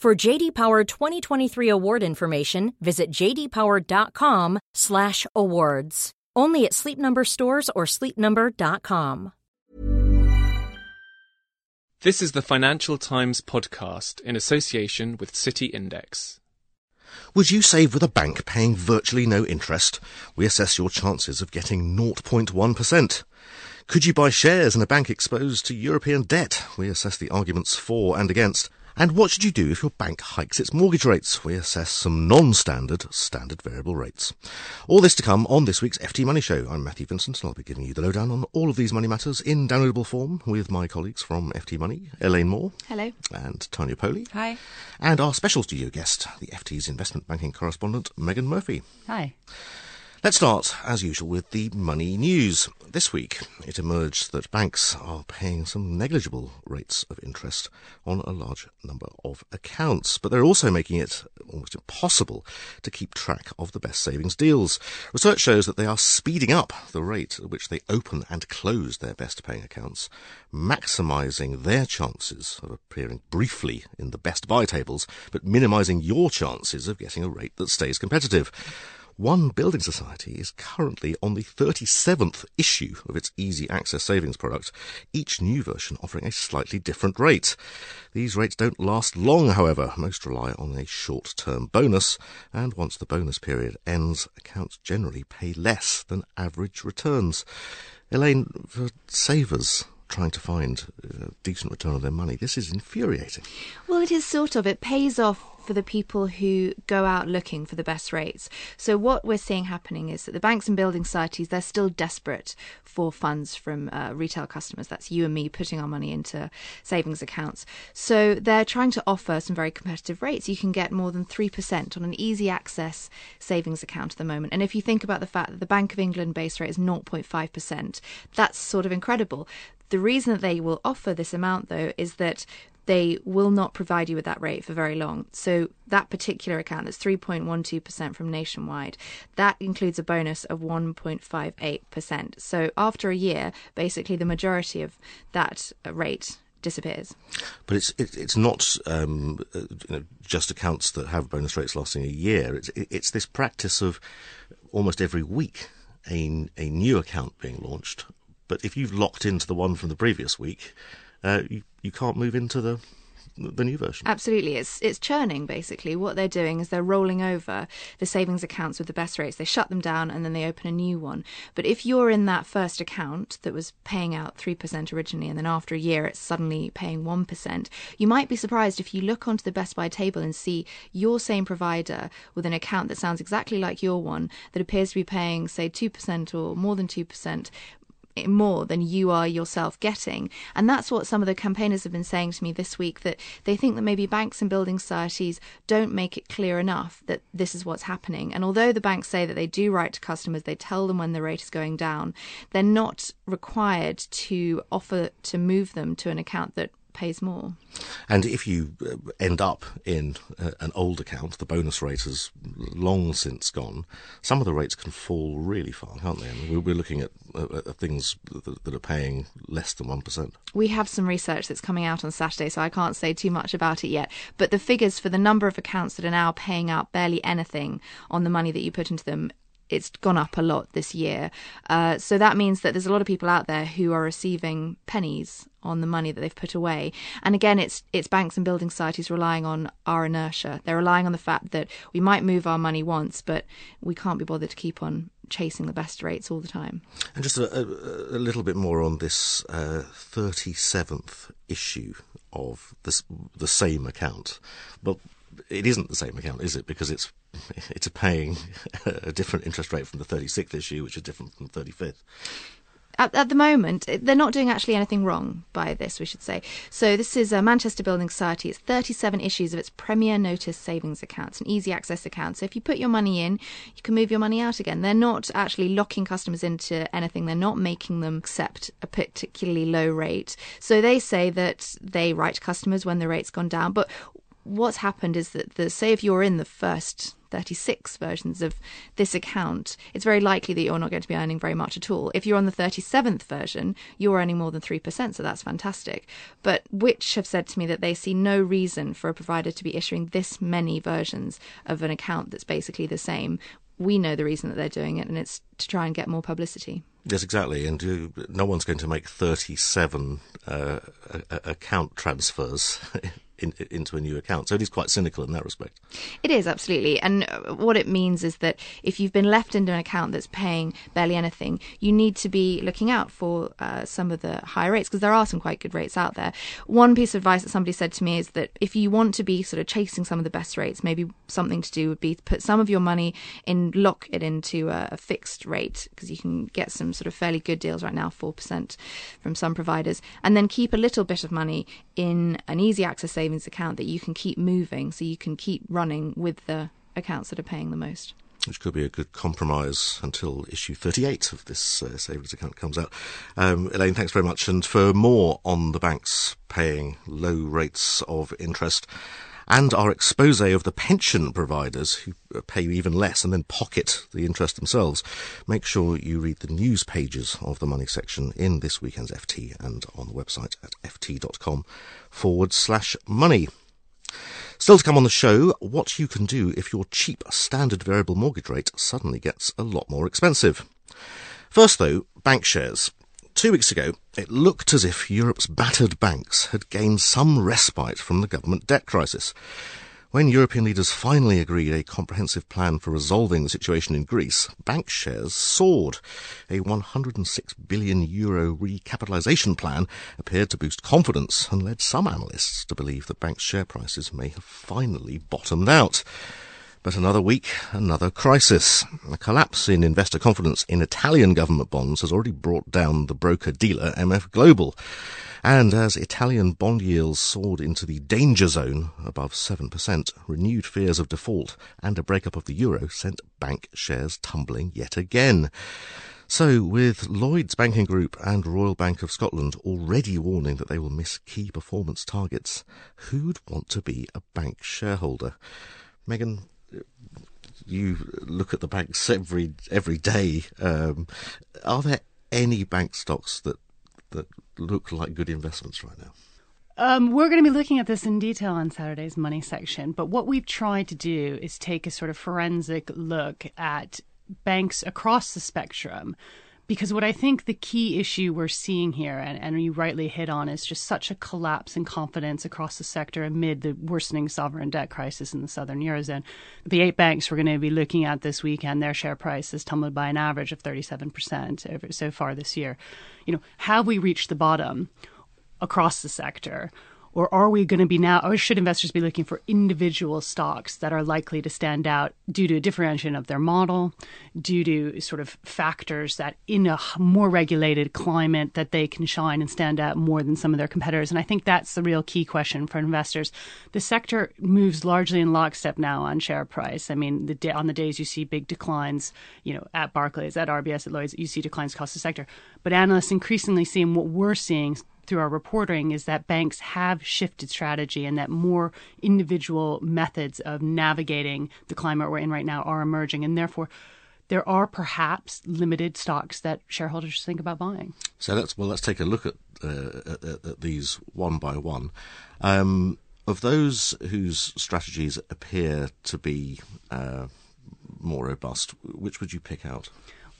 For JD Power 2023 award information, visit jdpower.com/awards. Only at Sleep Number stores or sleepnumber.com. This is the Financial Times podcast in association with City Index. Would you save with a bank paying virtually no interest? We assess your chances of getting 0.1%. Could you buy shares in a bank exposed to European debt? We assess the arguments for and against. And what should you do if your bank hikes its mortgage rates? We assess some non-standard, standard variable rates. All this to come on this week's FT Money Show. I'm Matthew Vincent and I'll be giving you the lowdown on all of these money matters in downloadable form with my colleagues from FT Money, Elaine Moore. Hello. And Tanya Powley. Hi. And our special studio guest, the FT's investment banking correspondent, Megan Murphy. Hi. Let's start, as usual, with the money news. This week, it emerged that banks are paying some negligible rates of interest on a large number of accounts, but they're also making it almost impossible to keep track of the best savings deals. Research shows that they are speeding up the rate at which they open and close their best paying accounts, maximising their chances of appearing briefly in the best buy tables, but minimising your chances of getting a rate that stays competitive. One building society is currently on the 37th issue of its easy access savings product, each new version offering a slightly different rate. These rates don't last long, however. Most rely on a short term bonus, and once the bonus period ends, accounts generally pay less than average returns. Elaine, for savers, trying to find a decent return on their money. This is infuriating. Well, it is sort of. It pays off for the people who go out looking for the best rates. So what we're seeing happening is that the banks and building societies they're still desperate for funds from uh, retail customers. That's you and me putting our money into savings accounts. So they're trying to offer some very competitive rates. You can get more than three percent on an easy access savings account at the moment. And if you think about the fact that the Bank of England base rate is 0.5 percent, that's sort of incredible. The reason that they will offer this amount, though, is that they will not provide you with that rate for very long. So that particular account that's 3.12% from Nationwide, that includes a bonus of 1.58%. So after a year, basically the majority of that rate disappears. But it's it, it's not um, you know, just accounts that have bonus rates lasting a year. It's it's this practice of almost every week a a new account being launched. But if you've locked into the one from the previous week, uh, you you can't move into the the new version. Absolutely, it's it's churning basically. What they're doing is they're rolling over the savings accounts with the best rates. They shut them down and then they open a new one. But if you're in that first account that was paying out three percent originally, and then after a year it's suddenly paying one percent, you might be surprised if you look onto the Best Buy table and see your same provider with an account that sounds exactly like your one that appears to be paying say two percent or more than two percent more than you are yourself getting. And that's what some of the campaigners have been saying to me this week that they think that maybe banks and building societies don't make it clear enough that this is what's happening. And although the banks say that they do write to customers, they tell them when the rate is going down, they're not required to offer to move them to an account that pays more. And if you uh, end up in uh, an old account, the bonus rate has long since gone. Some of the rates can fall really far, can't they? I mean, we're looking at, uh, at things that are paying less than 1%. We have some research that's coming out on Saturday, so I can't say too much about it yet. But the figures for the number of accounts that are now paying out barely anything on the money that you put into them it's gone up a lot this year. Uh, so that means that there's a lot of people out there who are receiving pennies on the money that they've put away. And again, it's it's banks and building societies relying on our inertia. They're relying on the fact that we might move our money once, but we can't be bothered to keep on chasing the best rates all the time. And just a, a, a little bit more on this uh, 37th issue of this, the same account. Well, it isn't the same account, is it? Because it's it's paying a different interest rate from the 36th issue, which is different from the 35th at, at, the moment, eh, they're not doing actually anything wrong by this, we should say. So, this is a Manchester Building Society. It's 37 issues of its Premier Notice savings account, an easy access account. So, if you put your money in, you can move your money out again. They're not actually locking customers into anything, they're not making them accept a particularly low rate. So, they say that they write customers when the rate's gone down. But what's happened is that the say if you're in the first 36 versions of this account, it's very likely that you're not going to be earning very much at all. If you're on the 37th version, you're earning more than 3%, so that's fantastic. But Which have said to me that they see no reason for a provider to be issuing this many versions of an account that's basically the same. We know the reason that they're doing it, and it's to try and get more publicity. Yes, exactly. And no one's going to make 37 uh, account transfers in, into a new account. So it is quite cynical in that respect. It is, absolutely. And uh, what it means is that if you've been left into an account that's paying barely anything, you need to be looking out for uh, some of the higher rates because there are some quite good rates out there. One piece of advice that somebody said to me is that if you want to be sort of chasing some of the best rates, maybe something to do would be to put some of your money in, lock it into a, a fixed rate because you can get some sort of fairly good deals right now, 4% from some providers, and then keep a little bit of money in an easy access savings savings account that you can keep moving so you can keep running with the accounts that are paying the most. Which could be a good compromise until issue 38 of this uh, savings account comes out. Um, Elaine, thanks very much. And for more on the banks paying low rates of interest, and our expose of the pension providers who pay you even less and then pocket the interest themselves. Make sure you read the news pages of the money section in this weekend's FT and on the website at ft.com forward slash money. Still to come on the show, what you can do if your cheap standard variable mortgage rate suddenly gets a lot more expensive. First, though, bank shares. Two weeks ago, it looked as if Europe's battered banks had gained some respite from the government debt crisis. When European leaders finally agreed a comprehensive plan for resolving the situation in Greece, bank shares soared. A 106 billion euro recapitalisation plan appeared to boost confidence and led some analysts to believe that bank share prices may have finally bottomed out. But another week, another crisis. A collapse in investor confidence in Italian government bonds has already brought down the broker dealer MF Global. And as Italian bond yields soared into the danger zone above 7%, renewed fears of default and a breakup of the euro sent bank shares tumbling yet again. So, with Lloyds Banking Group and Royal Bank of Scotland already warning that they will miss key performance targets, who'd want to be a bank shareholder? Megan, you look at the banks every every day. Um, are there any bank stocks that that look like good investments right now? Um, we're going to be looking at this in detail on Saturday's money section. But what we've tried to do is take a sort of forensic look at banks across the spectrum because what I think the key issue we're seeing here, and, and you rightly hit on, is just such a collapse in confidence across the sector amid the worsening sovereign debt crisis in the southern eurozone. The eight banks we're going to be looking at this weekend, their share price has tumbled by an average of 37% over, so far this year. You know, have we reached the bottom across the sector? Or are we going to be now, or should investors be looking for individual stocks that are likely to stand out due to a differentiation of their model, due to sort of factors that in a more regulated climate that they can shine and stand out more than some of their competitors? And I think that's the real key question for investors. The sector moves largely in lockstep now on share price. I mean, the on the days you see big declines, you know, at Barclays, at RBS, at Lloyd's, you see declines across the sector. But analysts increasingly seeing what we're seeing through our reporting is that banks have shifted strategy and that more individual methods of navigating the climate we're in right now are emerging. And therefore, there are perhaps limited stocks that shareholders think about buying. So let's well let's take a look at, uh, at, at these one by one. Um, of those whose strategies appear to be uh, more robust. Which would you pick out?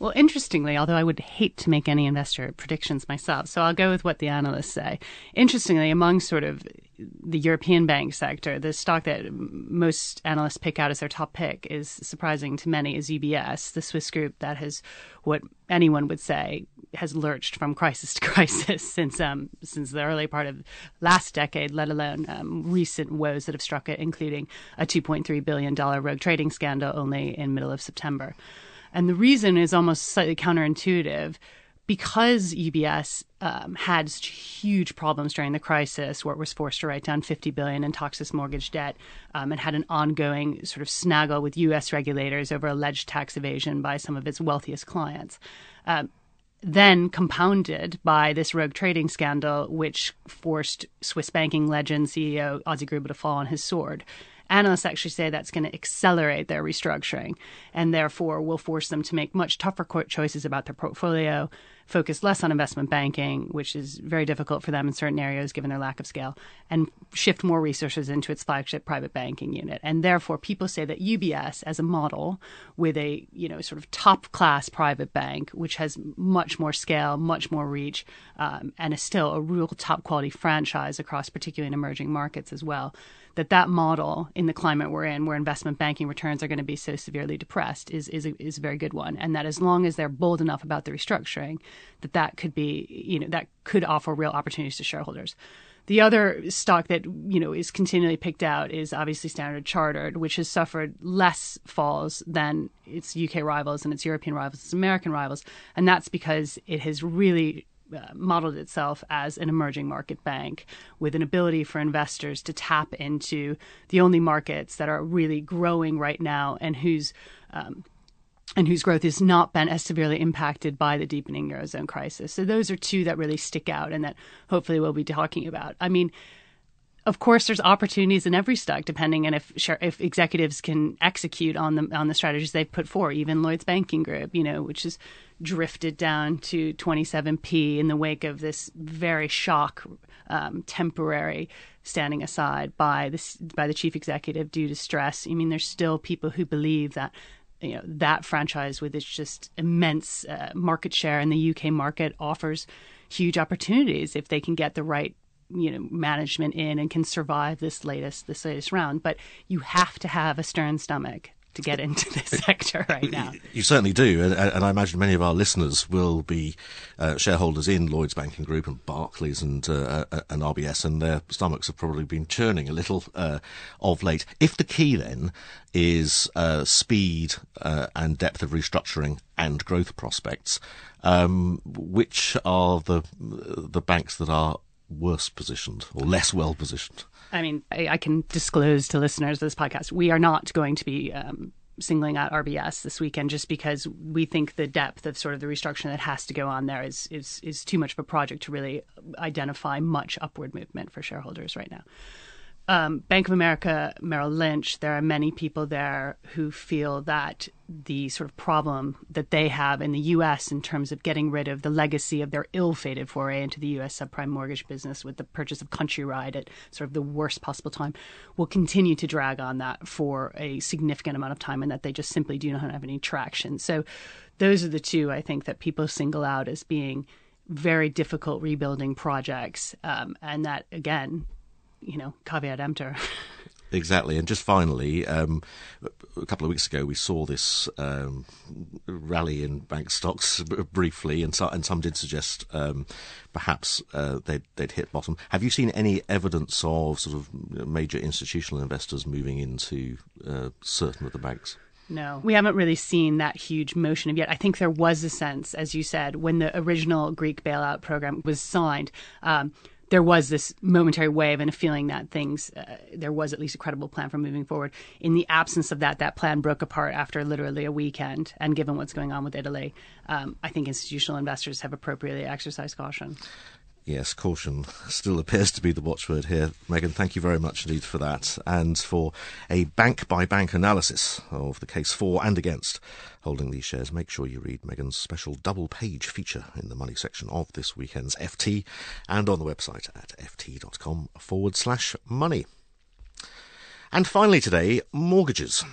Well, interestingly, although I would hate to make any investor predictions myself, so I'll go with what the analysts say. Interestingly, among sort of the European bank sector, the stock that most analysts pick out as their top pick is surprising to many is UBS, the Swiss group that has what anyone would say has lurched from crisis to crisis since um, since the early part of last decade, let alone um, recent woes that have struck it, including a 2.3 billion dollar rogue trading scandal only in middle of September. And the reason is almost slightly counterintuitive because UBS um, had huge problems during the crisis, where it was forced to write down 50 billion in toxic mortgage debt, um, and had an ongoing sort of snaggle with U.S. regulators over alleged tax evasion by some of its wealthiest clients. Um, then compounded by this rogue trading scandal, which forced Swiss banking legend CEO Ozzie Grübel to fall on his sword analysts actually say that's going to accelerate their restructuring and therefore will force them to make much tougher choices about their portfolio, focus less on investment banking, which is very difficult for them in certain areas given their lack of scale, and shift more resources into its flagship private banking unit. And therefore, people say that UBS, as a model with a you know sort of top class private bank, which has much more scale, much more reach, um, and is still a real top quality franchise across particularly in emerging markets as well, that that model in the climate we're in, where investment banking returns are going to be so severely depressed, is is a, is a very good one, and that as long as they're bold enough about the restructuring, that that could be you know that could offer real opportunities to shareholders. The other stock that you know is continually picked out is obviously Standard Chartered, which has suffered less falls than its UK rivals and its European rivals, its American rivals, and that's because it has really modeled itself as an emerging market bank with an ability for investors to tap into the only markets that are really growing right now and whose um, and whose growth has not been as severely impacted by the deepening eurozone crisis. So those are two that really stick out and that hopefully we'll be talking about. I mean, of course, there's opportunities in every stock, depending on if if executives can execute on the on the strategies they've put forward. Even Lloyd's Banking Group, you know, which has drifted down to 27p in the wake of this very shock, um, temporary standing aside by the by the chief executive due to stress. I mean, there's still people who believe that you know that franchise with its just immense uh, market share in the UK market offers huge opportunities if they can get the right you know management in and can survive this latest this latest round but you have to have a stern stomach to get into this sector right now. You certainly do, and, and, I imagine many of our listeners will be uh, shareholders in Lloyd's Banking Group and Barclays and uh, uh and RBS, and their stomachs have probably been churning a little uh, of late. If the key then is uh, speed uh, and depth of restructuring and growth prospects, um, which are the the banks that are worse positioned or less well positioned? I mean, I, I, can disclose to listeners of this podcast, we are not going to be um, singling out RBS this weekend just because we think the depth of sort of the restructuring that has to go on there is is is too much of a project to really identify much upward movement for shareholders right now um, Bank of America, Merrill Lynch, there are many people there who feel that the sort of problem that they have in the U.S. in terms of getting rid of the legacy of their ill-fated foray into the U.S. subprime mortgage business with the purchase of Countrywide at sort of the worst possible time will continue to drag on that for a significant amount of time, and that they just simply do not have any traction. So, those are the two I think that people single out as being very difficult rebuilding projects, um, and that again you know, caveat emptor. Exactly, and just finally, um, a couple of weeks ago, we saw this um, rally in bank stocks briefly, and, so, and some did suggest um, perhaps uh, they'd, they'd, hit bottom. Have you seen any evidence of sort of major institutional investors moving into uh, certain of the banks? No, we haven't really seen that huge motion of yet. I think there was a sense, as you said, when the original Greek bailout program was signed. There was this momentary wave and a feeling that things uh, there was at least a credible plan for moving forward. In the absence of that, that plan broke apart after literally a weekend. And given what's going on with Italy, um, I think institutional investors have appropriately exercised caution. Yes, caution still appears to be the watchword here. Megan, thank you very much indeed for that and for a bank by bank analysis of the case for and against holding these shares. Make sure you read Megan's special double page feature in the money section of this weekend's FT and on the website at ft.com forward slash money. And finally today, mortgages.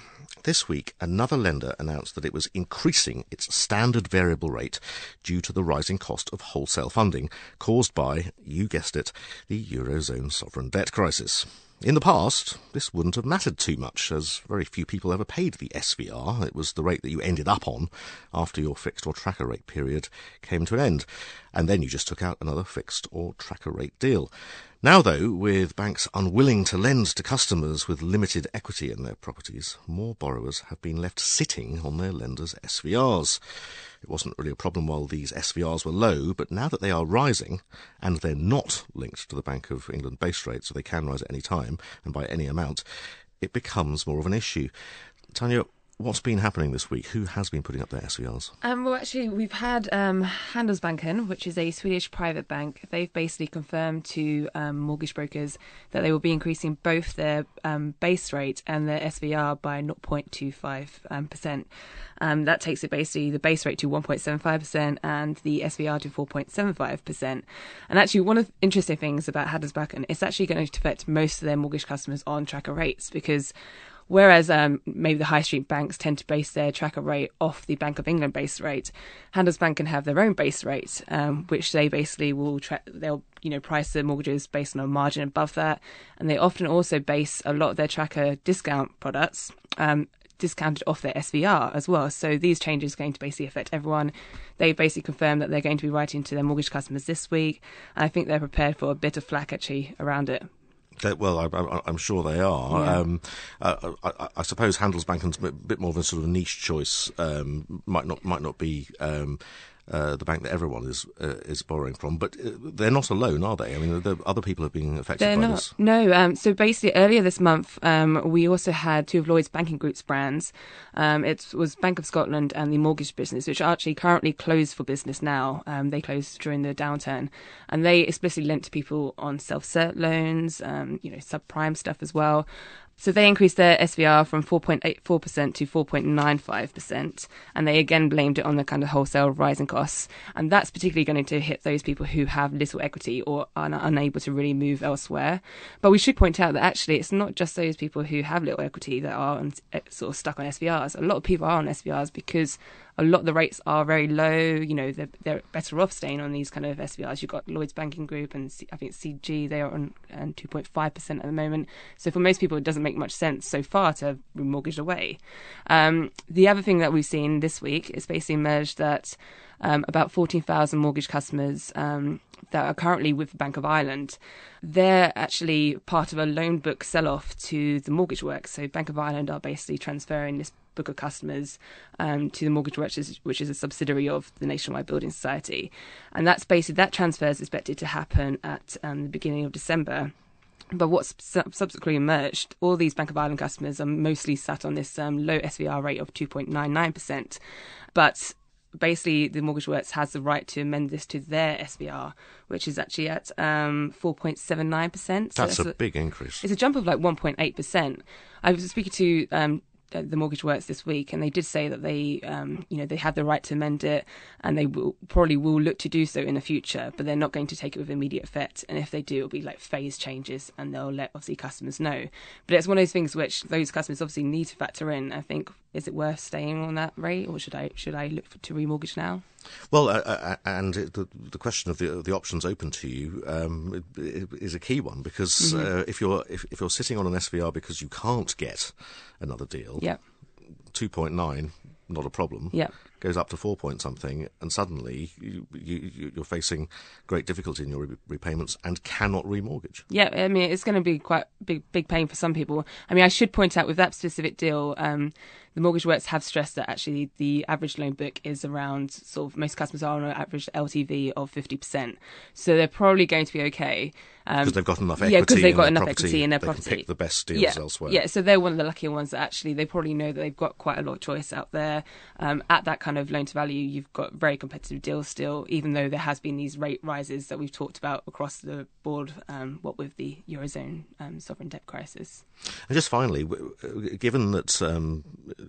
this week, another lender announced that it was increasing its standard variable rate due to the rising cost of wholesale funding caused by, you guessed it, the Eurozone sovereign debt crisis. In the past, this wouldn't have mattered too much, as very few people ever paid the SVR. It was the rate that you ended up on after your fixed or tracker rate period came to an end. And then you just took out another fixed or tracker rate deal. Now, though, with banks unwilling to lend to customers with limited equity in their properties, more borrowers have been left sitting on their lenders' SVRs. It wasn't really a problem while these SVRs were low, but now that they are rising, and they're not linked to the Bank of England base rate, so they can rise at any time and by any amount, it becomes more of an issue. Tanya, What's been happening this week? Who has been putting up their SVRs? Um, well, actually, we've had um, Handelsbanken, which is a Swedish private bank. They've basically confirmed to um, mortgage brokers that they will be increasing both their um, base rate and their SVR by 0.25 um, percent. That takes it basically the base rate to 1.75 percent and the SVR to 4.75 percent. And actually, one of the interesting things about Handelsbanken, it's actually going to affect most of their mortgage customers on tracker rates because Whereas um, maybe the high street banks tend to base their tracker rate off the Bank of England base rate, Handelsbanken have their own base rate, um, which they basically will tra- they'll you know price their mortgages based on a margin above that, and they often also base a lot of their tracker discount products. Um, discounted off their SVR as well. So these changes are going to basically affect everyone. They basically confirmed that they're going to be writing to their mortgage customers this week. And I think they're prepared for a bit of flack actually around it well, I, am sure they are. Yeah. Um, uh, I, I, suppose Handelsbanken's a bit more of a sort of niche choice. Um, might not might not be um, uh, the bank that everyone is uh, is borrowing from. But uh, they're not alone, are they? I mean, the other people have been affected they're by not, this. No. Um, so basically, earlier this month, um, we also had two of Lloyd's Banking Group's brands. Um, it was Bank of Scotland and the mortgage business, which are actually currently closed for business now. Um, they closed during the downturn, and they explicitly lent to people on self-cert loans, um, you know, subprime stuff as well. So they increased their SVR from 4.84% to 4.95%, and they again blamed it on the kind of wholesale rising costs. And that's particularly going to hit those people who have little equity or are unable to really move elsewhere. But we should point out that actually it's not just those people who have little equity that are eh, sort of stuck on SVRs. A lot of people are on SVRs because a lot of the rates are very low. You know, they're, they're better off staying on these kind of SVRs. You've got Lloyd's Banking Group and C, I think CG, they are on 2.5% at the moment. So for most people, it doesn't make much sense so far to remortgage away. Um, the other thing that we've seen this week is basically emerged that um, about 14,000 mortgage customers um, that are currently with the Bank of Ireland, they're actually part of a loan book sell off to the mortgage works. So Bank of Ireland are basically transferring this book of customers um, to the Mortgage Works, which is a subsidiary of the Nationwide Building Society. And that's basically, that transfer is expected to happen at um, the beginning of December. But what's subsequently emerged, all these Bank of Ireland customers are mostly sat on this um, low SVR rate of 2.99%. But basically the mortgage works has the right to amend this to their SVR, which is actually at um, 4.79%. So That's a, a, big increase. It's a jump of like 1.8%. I was speaking to um, the mortgage works this week, and they did say that they, um, you know, they have the right to amend it, and they will probably will look to do so in the future, but they're not going to take it with immediate effect. And if they do, it'll be like phase changes, and they'll let obviously customers know. But it's one of those things which those customers obviously need to factor in. I think is it worth staying on that rate, or should I should I look for, to remortgage now? Well, uh, uh, and the the question of the the options open to you um, is a key one because mm-hmm. uh, if you're if, if you're sitting on an SVR because you can't get another deal, yeah, two point nine, not a problem. Yeah, goes up to four point something, and suddenly you, you, you're facing great difficulty in your repayments and cannot remortgage. Yeah, I mean it's going to be quite big big pain for some people. I mean I should point out with that specific deal. Um, the mortgage works have stressed that actually the average loan book is around sort of most customers are on an average LTV of 50%. So they're probably going to be okay. Because um, they've got enough equity. Yeah, because they've got enough property, equity in their they property. Can pick the best deals yeah, elsewhere. Yeah, so they're one of the luckier ones that actually they probably know that they've got quite a lot of choice out there. Um, at that kind of loan to value, you've got very competitive deals still, even though there has been these rate rises that we've talked about across the board, um, what with the Eurozone um, sovereign debt crisis. And just finally, given that um,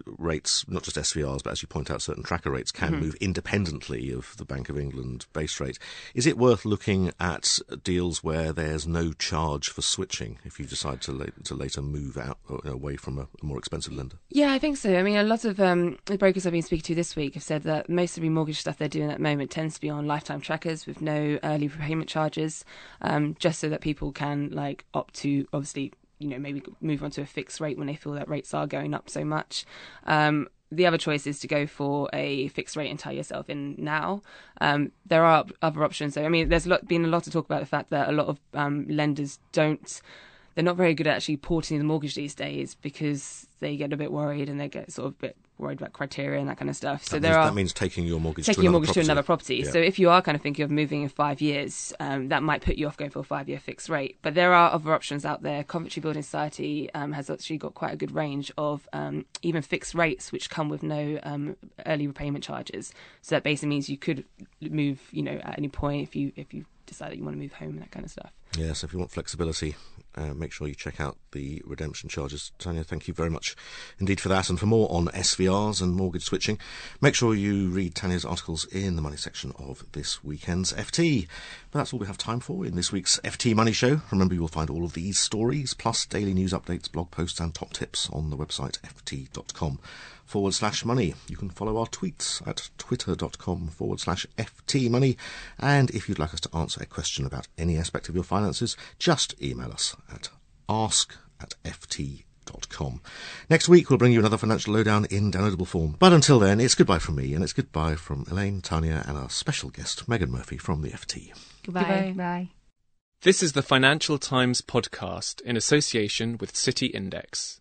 rates, not just SVRs, but as you point out, certain tracker rates can mm-hmm. move independently of the Bank of England base rate. Is it worth looking at deals where there's no charge for switching if you decide to, la- to later move out uh, away from a, a, more expensive lender? Yeah, I think so. I mean, a lot of um, the brokers I've been speaking to this week have said that most of the mortgage stuff they're doing at the moment tends to be on lifetime trackers with no early repayment charges, um, just so that people can like opt to obviously you know maybe move on to a fixed rate when they feel that rates are going up so much. Um, the other choice is to go for a fixed rate and tie yourself in now. Um, there are other options. So I mean, there's been a lot of talk about the fact that a lot of um, lenders don't. They're not very good at actually porting the mortgage these days because they get a bit worried and they get sort of a bit worried about criteria and that kind of stuff. So that there means, are that means taking your mortgage taking to your mortgage property. to another property. Yeah. So if you are kind of thinking of moving in five years, um, that might put you off going for a five year fixed rate. But there are other options out there. Coventry Building Society um, has actually got quite a good range of um, even fixed rates which come with no um, early repayment charges. So that basically means you could move, you know, at any point if you if you decide that you want to move home and that kind of stuff. Yes, yeah, so if you want flexibility, uh, make sure you check out the redemption charges. Tanya, thank you very much indeed for that. And for more on SVRs and mortgage switching, make sure you read Tanya's articles in the money section of this weekend's FT. But that's all we have time for in this week's FT Money Show. Remember, you will find all of these stories, plus daily news updates, blog posts, and top tips on the website ft.com forward slash money. You can follow our tweets at twitter.com forward slash FT money. And if you'd like us to answer a question about any aspect of your finances, just email us at ask at ft.com. Next week, we'll bring you another financial lowdown in downloadable form. But until then, it's goodbye from me, and it's goodbye from Elaine, Tanya, and our special guest, Megan Murphy from the FT. Goodbye. Goodbye. Bye. This is the Financial Times podcast in association with City Index.